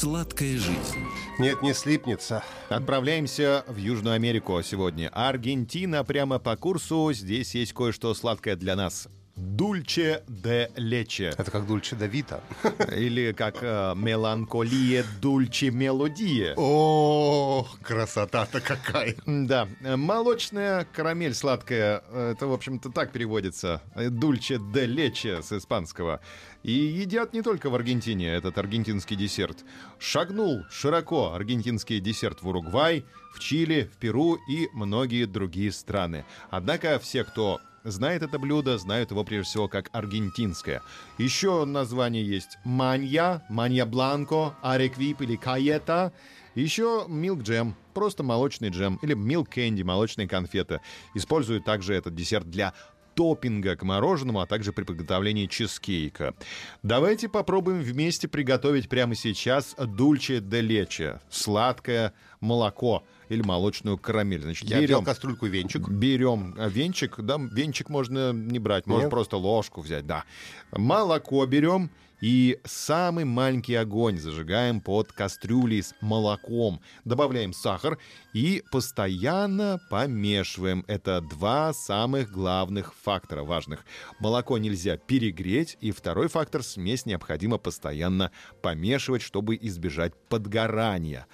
Сладкая жизнь. Нет, не слипнется. Отправляемся в Южную Америку сегодня. Аргентина прямо по курсу. Здесь есть кое-что сладкое для нас. Дульче де лече. Это как Дульче де Вита. Или как э, меланколия дульче мелодия. О, красота-то какая. Да, молочная карамель сладкая, это, в общем-то, так переводится. Дульче де лече с испанского. И едят не только в Аргентине этот аргентинский десерт. Шагнул широко аргентинский десерт в Уругвай, в Чили, в Перу и многие другие страны. Однако все, кто знает это блюдо, знают его прежде всего как аргентинское. Еще название есть манья, манья бланко, ареквип или каета. Еще милк джем, просто молочный джем, или милк кэнди, молочные конфеты. Используют также этот десерт для топпинга к мороженому, а также при приготовлении чизкейка. Давайте попробуем вместе приготовить прямо сейчас дульче де лече, сладкое молоко или молочную карамель. Значит, Я берем взял кастрюльку венчик. Берем а, венчик, да, венчик можно не брать, можно Нет? просто ложку взять, да. Молоко берем и самый маленький огонь зажигаем под кастрюлей с молоком. Добавляем сахар и постоянно помешиваем. Это два самых главных фактора важных. Молоко нельзя перегреть, и второй фактор — смесь необходимо постоянно помешивать, чтобы избежать подгорания.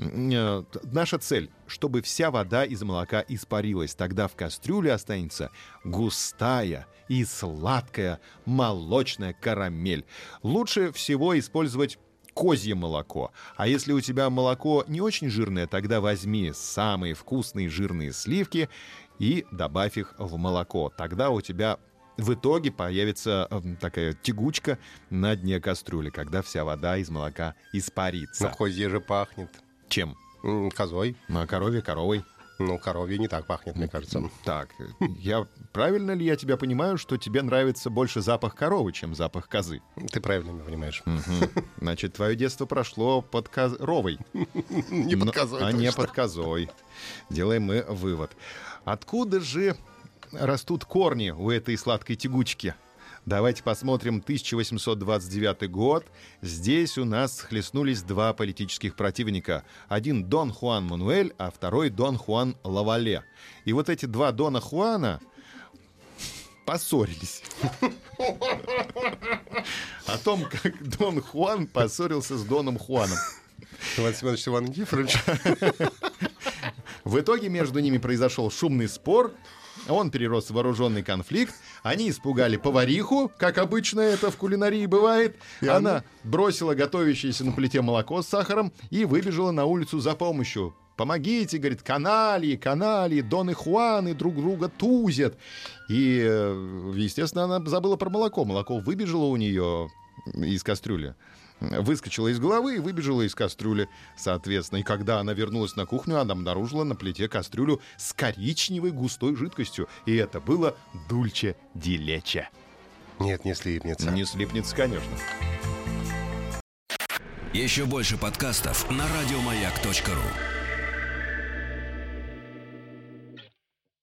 Э, Наша цель, чтобы вся вода из молока испарилась. Тогда в кастрюле останется густая и сладкая молочная карамель. Лучше всего использовать козье молоко. А если у тебя молоко не очень жирное, тогда возьми самые вкусные жирные сливки и добавь их в молоко. Тогда у тебя в итоге появится м, такая тягучка на дне кастрюли, когда вся вода из молока испарится. На козье же пахнет. Чем? Козой. На корове, коровой. Ну, коровье не так пахнет, мне кажется. Так, я правильно ли я тебя понимаю, что тебе нравится больше запах коровы, чем запах козы? Ты правильно меня понимаешь. Мгм. Значит, твое детство прошло под коровой. Не под козой. А не под козой. Делаем мы вывод. Откуда же растут корни у этой сладкой тягучки? Давайте посмотрим 1829 год. Здесь у нас схлестнулись два политических противника. Один Дон Хуан Мануэль, а второй Дон Хуан Лавале. И вот эти два Дона Хуана поссорились. О том, как Дон Хуан поссорился с Доном Хуаном. Иван Семенович Иван Никифорович. В итоге между ними произошел шумный спор. Он перерос в вооруженный конфликт. Они испугали повариху, как обычно это в кулинарии бывает. И она она? бросила готовящееся на плите молоко с сахаром и выбежала на улицу за помощью. Помогите, говорит, канали, канали, Дон и Хуаны друг друга тузят. И, э, естественно, она забыла про молоко. Молоко выбежало у нее из кастрюли. Выскочила из головы и выбежала из кастрюли, соответственно. И когда она вернулась на кухню, она обнаружила на плите кастрюлю с коричневой густой жидкостью. И это было дульче ди лече. Нет, не слипнется. Не слипнется, конечно. Еще больше подкастов на радиомаяк.ру.